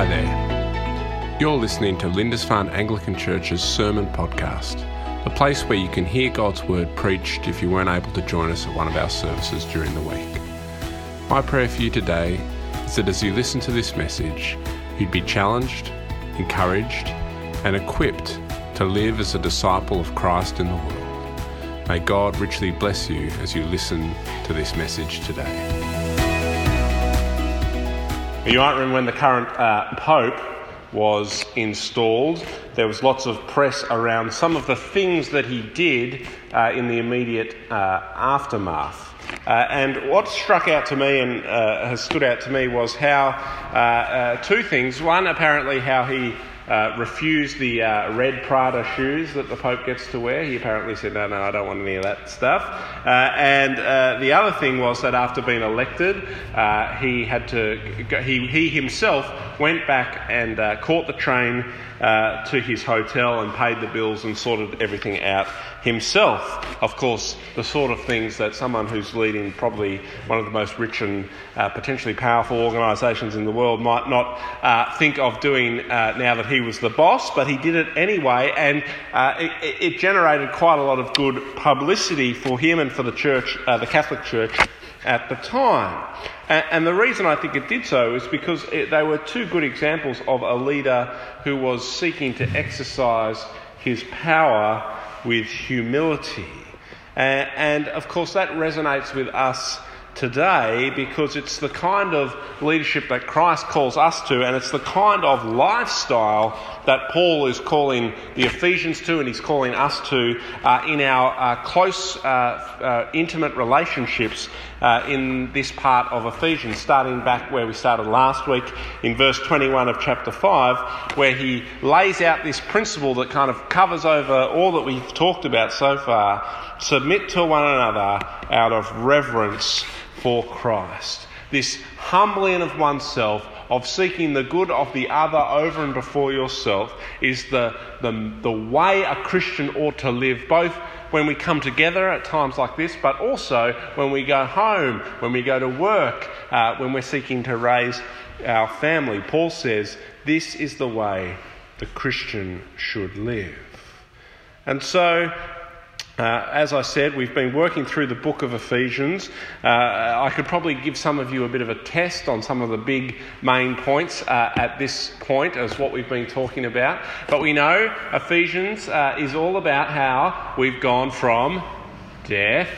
Hi there. You're listening to Lindisfarne Anglican Church's Sermon Podcast, the place where you can hear God's Word preached if you weren't able to join us at one of our services during the week. My prayer for you today is that as you listen to this message, you'd be challenged, encouraged, and equipped to live as a disciple of Christ in the world. May God richly bless you as you listen to this message today. You might remember when the current uh, Pope was installed, there was lots of press around some of the things that he did uh, in the immediate uh, aftermath. Uh, and what struck out to me and uh, has stood out to me was how uh, two things. One, apparently, how he uh, refused the uh, red Prada shoes that the Pope gets to wear. He apparently said, no, no, I don't want any of that stuff. Uh, and uh, the other thing was that after being elected, uh, he had to, he, he himself went back and caught the train to his hotel and paid the bills and sorted everything out himself. Of course, the sort of things that someone who's leading probably one of the most rich and uh, potentially powerful organisations in the world might not uh, think of doing uh, now that he was the boss, but he did it anyway, and uh, it, it, generated quite a lot of good publicity for him and for the church, uh, the Catholic Church, at the time. And the reason I think it did so is because they were two good examples of a leader who was seeking to exercise his power with humility. And of course, that resonates with us today because it's the kind of leadership that Christ calls us to, and it's the kind of lifestyle that Paul is calling the Ephesians to and he's calling us to uh, in our uh, close, uh, uh intimate relationships uh, in this part of Ephesians, starting back where we started last week in verse 21 of chapter 5, where he lays out this principle that kind of covers over all that we've talked about so far. Submit to one another out of reverence for Christ. This humbling of oneself, of seeking the good of the other over and before yourself, is the, the, the way a Christian ought to live, both when we come together at times like this, but also when we go home, when we go to work, uh, when we're seeking to raise our family. Paul says this is the way the Christian should live. And so uh, as I said, we've been working through the book of Ephesians. Uh, I could probably give some of you a bit of a test on some of the big main points uh, at this point as what we've been talking about. But we know Ephesians uh, is all about how we've gone from death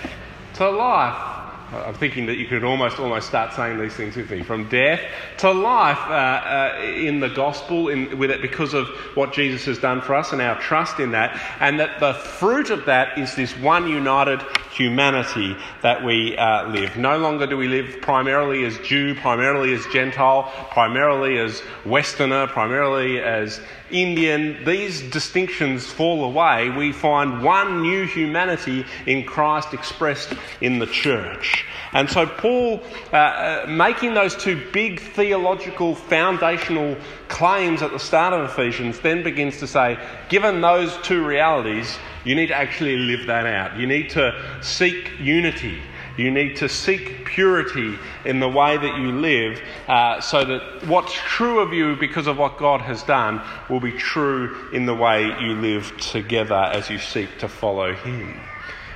to life. I'm thinking that you could almost almost start saying these things with me. From death to life uh, uh, in the gospel, in, with it because of what Jesus has done for us and our trust in that, and that the fruit of that is this one united humanity that we uh, live. No longer do we live primarily as Jew, primarily as Gentile, primarily as Westerner, primarily as Indian. These distinctions fall away. We find one new humanity in Christ expressed in the church. And so, Paul, uh, uh, making those two big theological foundational claims at the start of Ephesians, then begins to say, given those two realities, you need to actually live that out. You need to seek unity. You need to seek purity in the way that you live uh, so that what's true of you because of what God has done will be true in the way you live together as you seek to follow Him.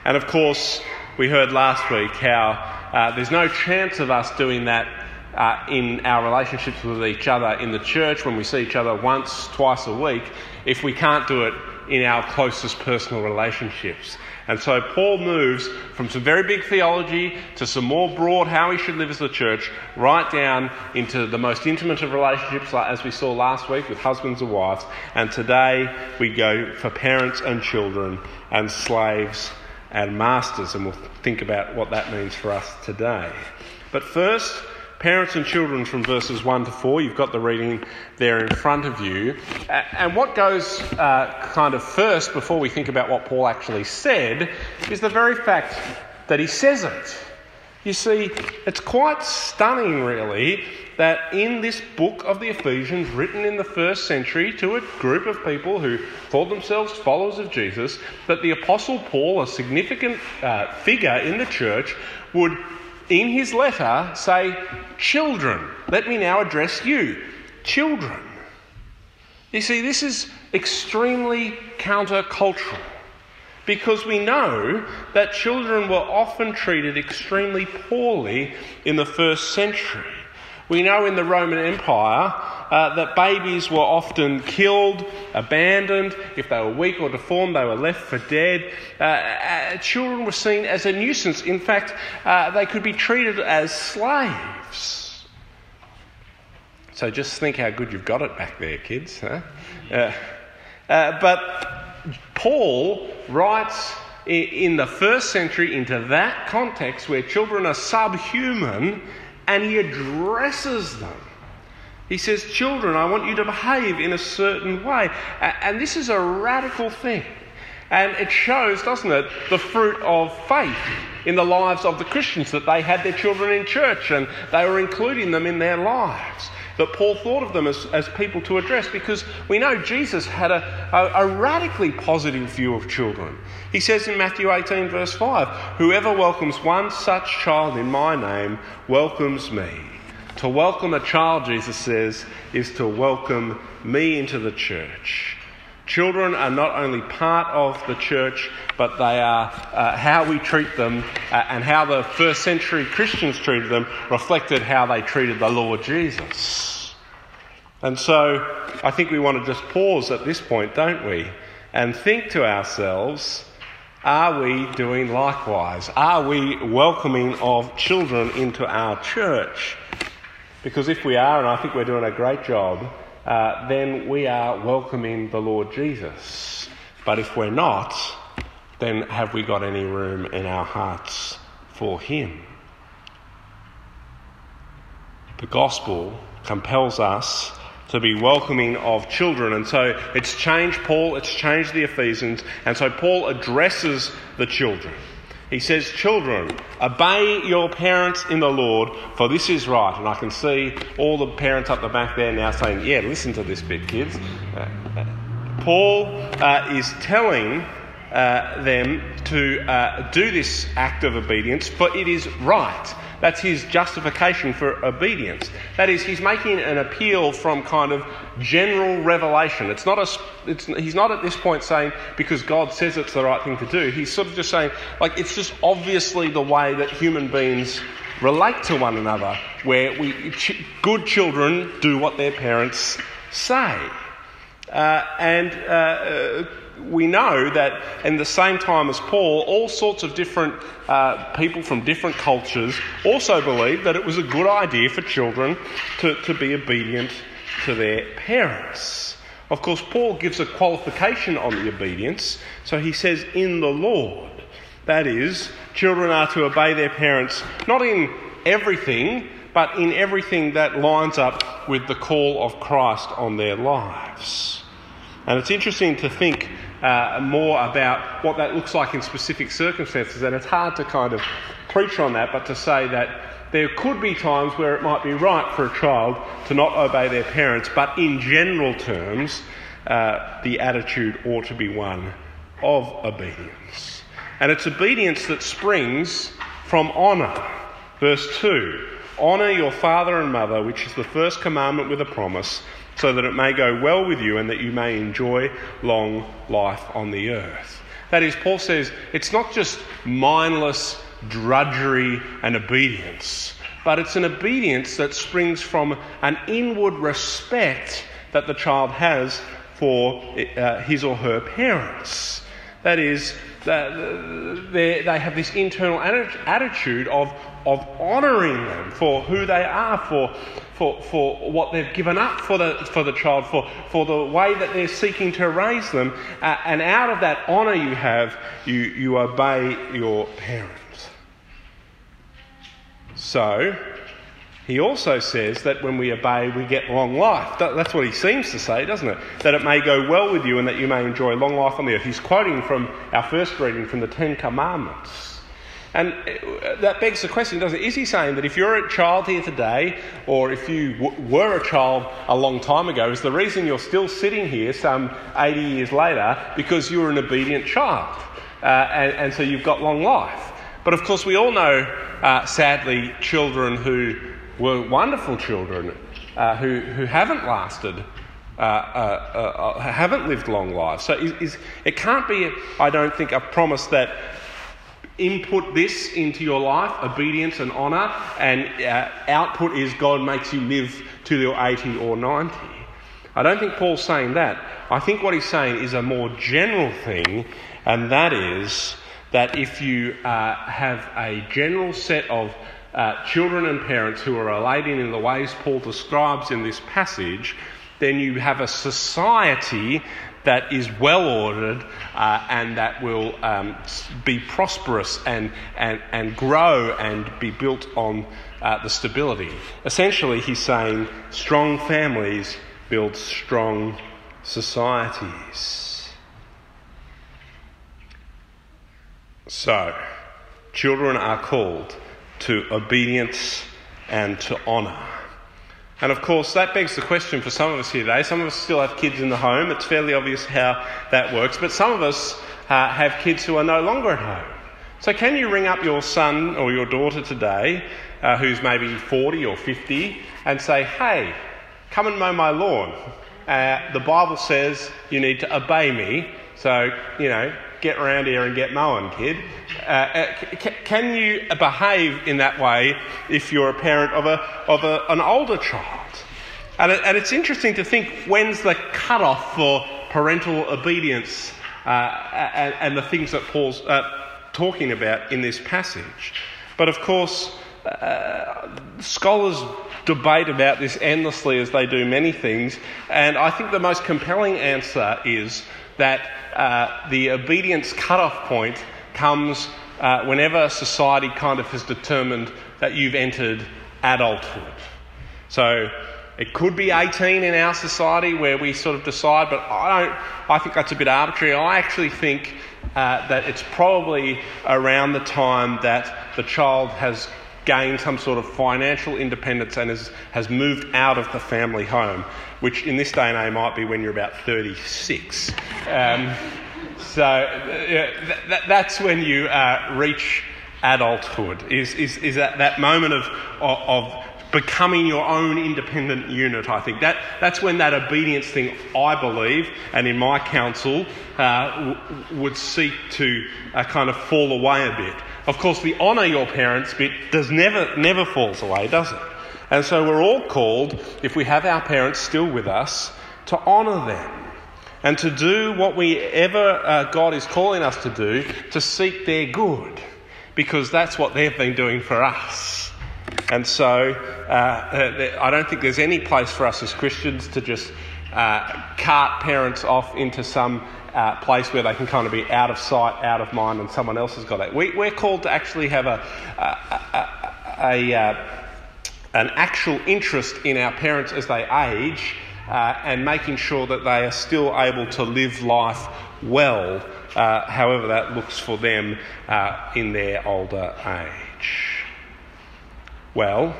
And of course, we heard last week how uh, there's no chance of us doing that uh, in our relationships with each other in the church when we see each other once, twice a week if we can't do it in our closest personal relationships. And so Paul moves from some very big theology to some more broad how we should live as a church, right down into the most intimate of relationships, like as we saw last week with husbands and wives. And today we go for parents and children and slaves and masters, and we'll think about what that means for us today. But first, parents and children from verses 1 to 4. You've got the reading there in front of you. And what goes uh, kind of first before we think about what Paul actually said is the very fact that he says it. You see, it's quite stunning, really, that in this book of the Ephesians, written in the first century to a group of people who called themselves followers of Jesus, that the Apostle Paul, a significant uh, figure in the church, would in his letter say, Children, let me now address you. children. You see, this is extremely countercultural because we know that children were often treated extremely poorly in the first century. We know in the Roman Empire uh, that babies were often killed, abandoned. If they were weak or deformed, they were left for dead. Uh, uh, children were seen as a nuisance. In fact, uh, they could be treated as slaves. So just think how good you've got it back there, kids. Huh? Uh, uh, but Paul writes in the first century into that context where children are subhuman and he addresses them. He says, Children, I want you to behave in a certain way. And this is a radical thing. And it shows, doesn't it, the fruit of faith in the lives of the Christians that they had their children in church and they were including them in their lives. That Paul thought of them as, as people to address because we know Jesus had a, a, a radically positive view of children. He says in Matthew 18, verse 5 Whoever welcomes one such child in my name welcomes me. To welcome a child, Jesus says, is to welcome me into the church. Children are not only part of the church, but they are uh, how we treat them uh, and how the first century Christians treated them reflected how they treated the Lord Jesus. And so I think we want to just pause at this point, don't we? And think to ourselves are we doing likewise? Are we welcoming of children into our church? Because if we are, and I think we're doing a great job, uh, then we are welcoming the Lord Jesus. But if we're not, then have we got any room in our hearts for Him? The gospel compels us to be welcoming of children. And so it's changed Paul, it's changed the Ephesians, and so Paul addresses the children. He says, Children, obey your parents in the Lord, for this is right. And I can see all the parents up the back there now saying, Yeah, listen to this bit, kids. Uh, Paul uh, is telling uh, them to uh, do this act of obedience, for it is right. That's his justification for obedience. That is, he's making an appeal from kind of general revelation. It's not a, it's, he's not at this point saying because God says it's the right thing to do. He's sort of just saying, like, it's just obviously the way that human beings relate to one another, where we, ch- good children do what their parents say. Uh, and uh, we know that in the same time as Paul, all sorts of different uh, people from different cultures also believed that it was a good idea for children to, to be obedient to their parents. Of course, Paul gives a qualification on the obedience, so he says, in the Lord. That is, children are to obey their parents not in everything, but in everything that lines up with the call of Christ on their lives. And it's interesting to think uh, more about what that looks like in specific circumstances. And it's hard to kind of preach on that, but to say that there could be times where it might be right for a child to not obey their parents, but in general terms, uh, the attitude ought to be one of obedience. And it's obedience that springs from honour. Verse 2 Honour your father and mother, which is the first commandment with a promise so that it may go well with you and that you may enjoy long life on the earth. That is, Paul says it's not just mindless drudgery and obedience, but it's an obedience that springs from an inward respect that the child has for uh, his or her parents. That is, they have this internal attitude of, of honouring them for who they are, for, for, for what they've given up for the, for the child, for, for the way that they're seeking to raise them. Uh, and out of that honour you have, you, you obey your parents. So, he also says that when we obey, we get long life. That's what he seems to say, doesn't it? That it may go well with you and that you may enjoy long life on the earth. He's quoting from our first reading from the Ten Commandments. And that begs the question, doesn't it? Is he saying that if you're a child here today, or if you w- were a child a long time ago, is the reason you're still sitting here some 80 years later because you were an obedient child? Uh, and, and, so you've got long life. But of course, we all know, uh, sadly, children who were wonderful children uh, who, who haven't lasted, uh, uh, uh, haven't lived long lives. So is, is, it can't be, I don't think, a promise that input this into your life, obedience and honour, and uh, output is God makes you live till you're 80 or 90. I don't think Paul's saying that. I think what he's saying is a more general thing, and that is that if you uh, have a general set of uh, children and parents who are relating in the ways Paul describes in this passage, then you have a society that is well ordered uh, and that will um, be prosperous and, and, and grow and be built on uh, the stability. Essentially, he's saying strong families build strong societies. So, children are called to obedience and to honour. And of course, that begs the question for some of us here today. Some of us still have kids in the home. It's fairly obvious how that works. But some of us uh, have kids who are no longer at home. So, can you ring up your son or your daughter today, uh, who's maybe 40 or 50, and say, hey, come and mow my lawn? Uh, the Bible says you need to obey me. So, you know, get around here and get mowing, kid. Uh, uh c- can you behave in that way if you're a parent of, a, of a, an older child? And, it, and, it's interesting to think when's the cutoff for parental obedience uh, and, and, the things that Paul's uh, talking about in this passage. But of course, uh, scholars debate about this endlessly as they do many things, and I think the most compelling answer is that uh, the obedience cutoff point comes uh, whenever society kind of has determined that you've entered adulthood. So it could be 18 in our society where we sort of decide, but I don't. I think that's a bit arbitrary. I actually think uh, that it's probably around the time that the child has gained some sort of financial independence and has, has moved out of the family home, which in this day and age might be when you're about 36. Um, so uh, that's when you uh, reach adulthood, is, is, is that, that moment of, of, of becoming your own independent unit, I think. That, that's when that obedience thing, I believe, and in my counsel, uh, w- would seek to uh, kind of fall away a bit. Of course, the honour your parents bit does never, never falls away, does it? And so we're all called, if we have our parents still with us, to honour them and to do what we ever uh, God is calling us to do, to seek their good, because that's what they've been doing for us. And so uh, uh I don't think there's any place for us as Christians to just uh, cart parents off into some uh, place where they can kind of be out of sight, out of mind, and someone else has got it. We, are called to actually have a, a, a, a uh, an actual interest in our parents as they age uh, and making sure that they are still able to live life well, uh, however that looks for them uh, in their older age. Well,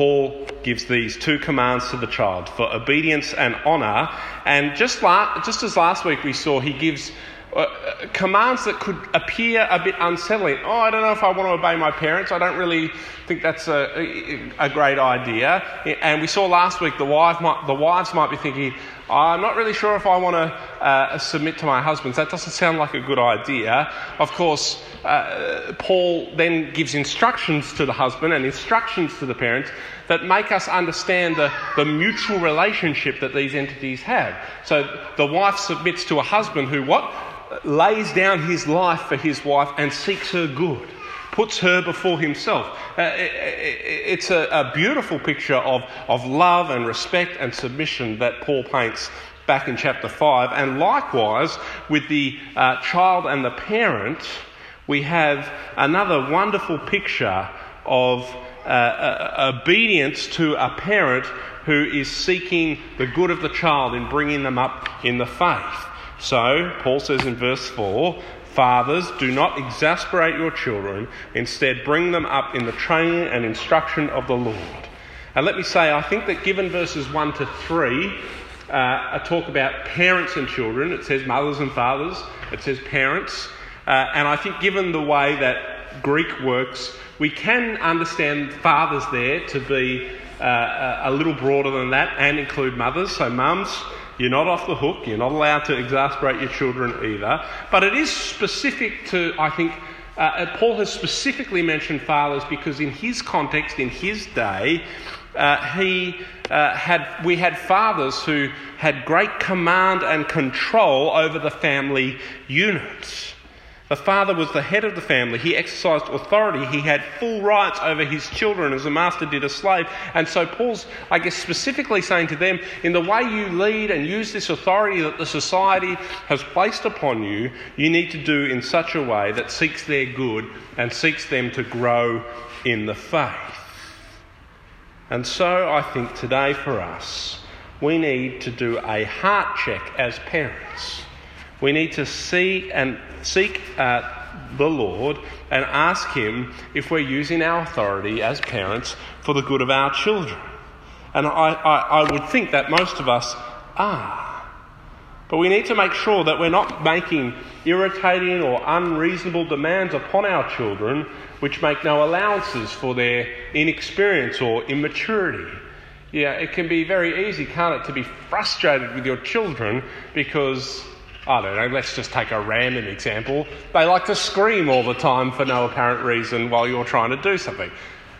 Paul gives these two commands to the child for obedience and honour. And just, la- just as last week we saw, he gives uh, commands that could appear a bit unsettling. Oh, I don't know if I want to obey my parents. I don't really think that's a, a great idea. And we saw last week the, wife might, the wives might be thinking, I'm not really sure if I want to uh, submit to my husbands. That doesn't sound like a good idea. Of course, uh, Paul then gives instructions to the husband and instructions to the parents that make us understand the, the mutual relationship that these entities have. So the wife submits to a husband who what? Lays down his life for his wife and seeks her good puts her before himself. Uh, it, it, it's a, a, beautiful picture of, of love and respect and submission that Paul paints back in chapter 5. And likewise, with the uh, child and the parent, we have another wonderful picture of uh, uh obedience to a parent who is seeking the good of the child in bringing them up in the faith. So, Paul says in verse 4 Fathers, do not exasperate your children, instead, bring them up in the training and instruction of the Lord. And let me say, I think that given verses 1 to 3, uh, a talk about parents and children, it says mothers and fathers, it says parents. Uh, and I think, given the way that Greek works, we can understand fathers there to be uh, a little broader than that and include mothers. So, mums, you're not off the hook. You're not allowed to exasperate your children either. But it is specific to, I think, uh, Paul has specifically mentioned fathers because in his context, in his day, uh, he uh, had, we had fathers who had great command and control over the family units. The father was the head of the family. He exercised authority. He had full rights over his children as a master did a slave. And so Paul's, I guess, specifically saying to them, in the way you lead and use this authority that the society has placed upon you, you need to do in such a way that seeks their good and seeks them to grow in the faith. And so I think today for us, we need to do a heart check as parents. We need to see and seek uh, the Lord and ask Him if we're using our authority as parents for the good of our children. And I, I, I would think that most of us are. But we need to make sure that we're not making irritating or unreasonable demands upon our children which make no allowances for their inexperience or immaturity. Yeah, it can be very easy, can't it, to be frustrated with your children because I don't know, let's just take a random example. They like to scream all the time for no apparent reason while you're trying to do something.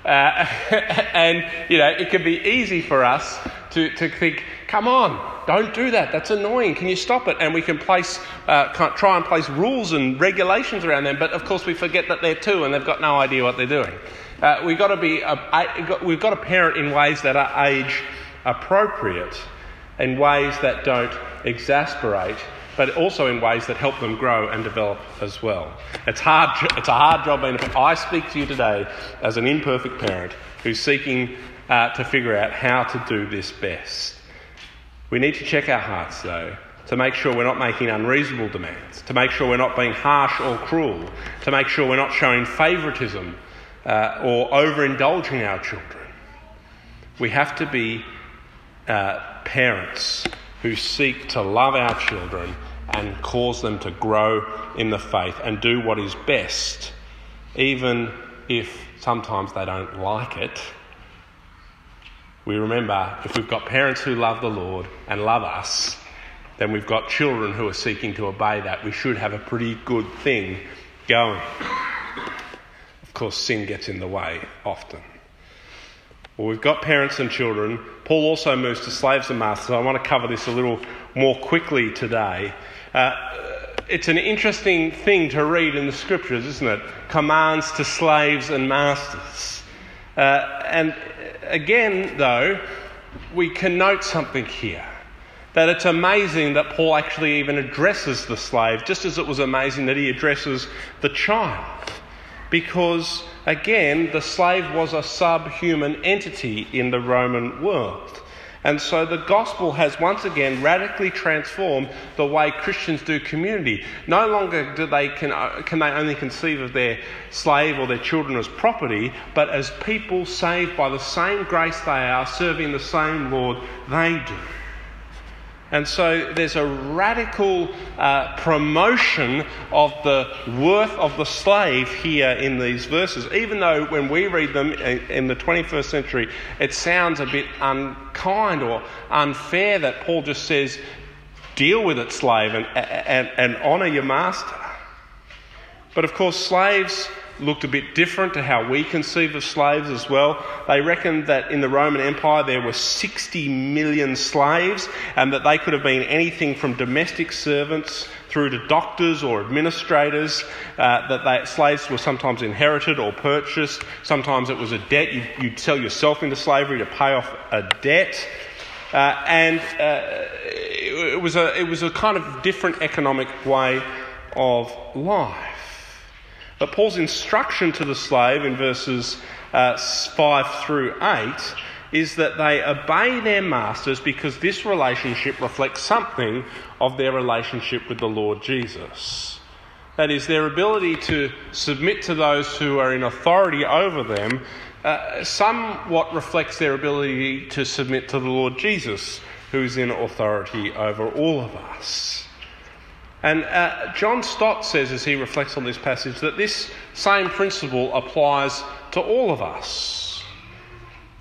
Uh, and, you know, it can be easy for us to, to think, come on, don't do that. That's annoying. Can you stop it? And we can place, uh, try and place rules and regulations around them. But of course, we forget that they're two and they've got no idea what they're doing. Uh, we've got to be, a, we've got to parent in ways that are age appropriate, in ways that don't exasperate but also in ways that help them grow and develop as well. It's, hard, it's a hard job being. I speak to you today as an imperfect parent who's seeking uh, to figure out how to do this best. We need to check our hearts, though, to make sure we're not making unreasonable demands, to make sure we're not being harsh or cruel, to make sure we're not showing favouritism uh, or overindulging our children. We have to be uh, parents who seek to love our children and cause them to grow in the faith and do what is best, even if sometimes they don't like it. We remember if we've got parents who love the Lord and love us, then we've got children who are seeking to obey that. We should have a pretty good thing going. Of course, sin gets in the way often. Well, we've got parents and children. Paul also moves to slaves and masters. I want to cover this a little more quickly today. Uh, it's an interesting thing to read in the scriptures, isn't it? Commands to slaves and masters. Uh, and again, though, we can note something here that it's amazing that Paul actually even addresses the slave, just as it was amazing that he addresses the child. Because, again, the slave was a subhuman entity in the Roman world. And so the gospel has once again radically transformed the way Christians do community. No longer do they can, uh, can they only conceive of their slave or their children as property, but as people saved by the same grace they are, serving the same Lord they do. And so there's a radical uh, promotion of the worth of the slave here in these verses, even though when we read them in the 21st century, it sounds a bit unkind or unfair that Paul just says, deal with it, slave, and, and, and honour your master. But of course, slaves looked a bit different to how we conceive of slaves as well. They reckoned that in the Roman Empire there were 60 million slaves and that they could have been anything from domestic servants through to doctors or administrators, uh, that they, slaves were sometimes inherited or purchased. Sometimes it was a debt. You'd, you'd sell yourself into slavery to pay off a debt. Uh, and uh, it, was a, it was a kind of different economic way of life. But Paul's instruction to the slave in verses uh, 5 through 8 is that they obey their masters because this relationship reflects something of their relationship with the Lord Jesus. That is, their ability to submit to those who are in authority over them uh, somewhat reflects their ability to submit to the Lord Jesus, who's in authority over all of us. And uh, John Stott says, as he reflects on this passage, that this same principle applies to all of us.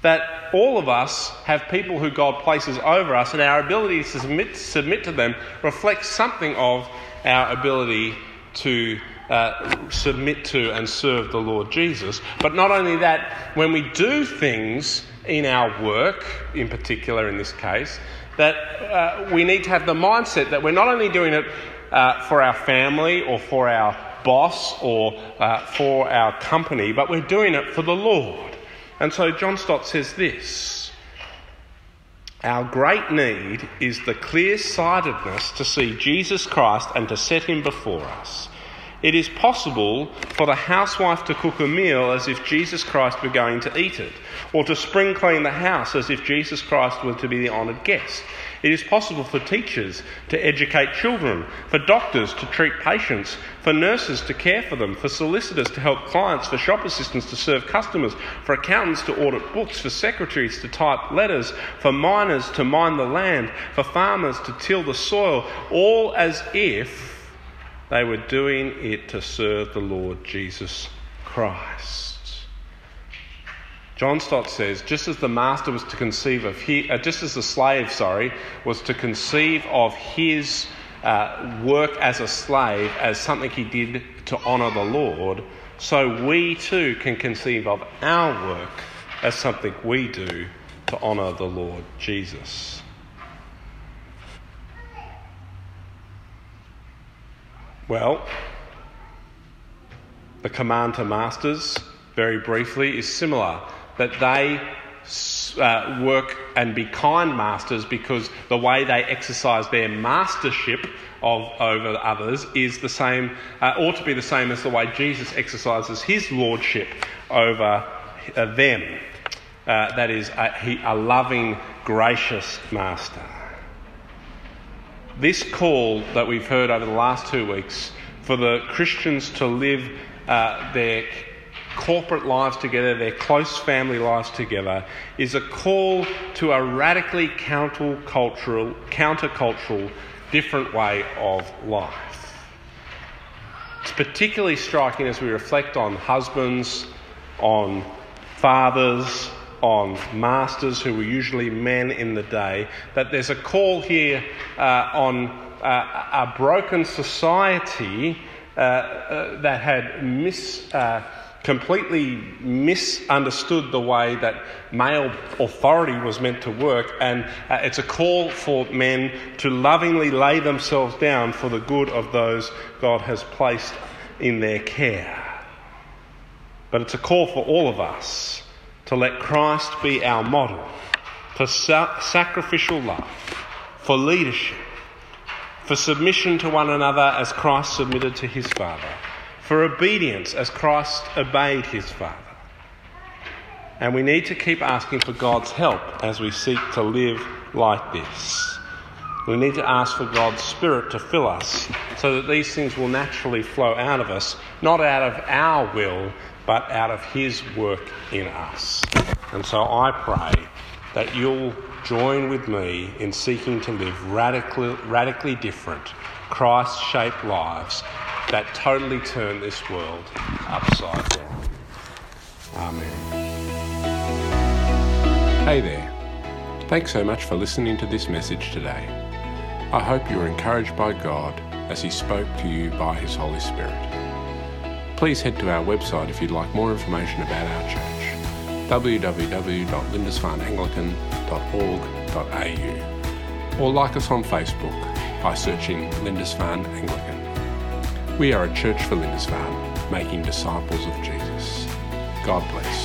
That all of us have people who God places over us, and our ability to submit, submit to them reflects something of our ability to uh, submit to and serve the Lord Jesus. But not only that, when we do things in our work, in particular in this case, that uh, we need to have the mindset that we're not only doing it uh, for our family or for our boss or uh, for our company, but we're doing it for the Lord. And so John Stott says this Our great need is the clear sightedness to see Jesus Christ and to set him before us. It is possible for the housewife to cook a meal as if Jesus Christ were going to eat it, or to spring clean the house as if Jesus Christ were to be the honoured guest. It is possible for teachers to educate children, for doctors to treat patients, for nurses to care for them, for solicitors to help clients, for shop assistants to serve customers, for accountants to audit books, for secretaries to type letters, for miners to mine the land, for farmers to till the soil, all as if they were doing it to serve the Lord Jesus Christ. John Stott says, just as the master was to conceive of, he, uh, just as the slave, sorry, was to conceive of his uh, work as a slave as something he did to honour the Lord, so we too can conceive of our work as something we do to honour the Lord Jesus. Well, the command to masters, very briefly, is similar that they uh, work and be kind masters because the way they exercise their mastership of over others is the same, uh, ought to be the same as the way Jesus exercises his lordship over uh, them. Uh, that is, a, he, a loving, gracious master. This call that we've heard over the last two weeks for the Christians to live uh, their corporate lives together, their close family lives together, is a call to a radically countercultural, countercultural, different way of life. It's particularly striking as we reflect on husbands, on fathers, on masters who were usually men in the day, that there's a call here uh, on uh, a broken society uh, uh that had mis uh, completely misunderstood the way that male authority was meant to work, and uh, it's a call for men to lovingly lay themselves down for the good of those God has placed in their care. But it's a call for all of us to let Christ be our model for sa- sacrificial love, for leadership, for submission to one another as Christ submitted to his Father for obedience as Christ obeyed his Father. And we need to keep asking for God's help as we seek to live like this. We need to ask for God's Spirit to fill us so that these things will naturally flow out of us, not out of our will, but out of His work in us. And so I pray that you'll join with me in seeking to live radically, radically different, Christ shaped lives that totally turn this world upside down. Amen. Hey there. Thanks so much for listening to this message today. I hope you were encouraged by God as He spoke to you by His Holy Spirit. Please head to our website if you'd like more information about our church www.lindisfarneanglican.org.au or like us on Facebook by searching Lindisfarne Anglican. We are a church for Lindisfarne, making disciples of Jesus. God bless.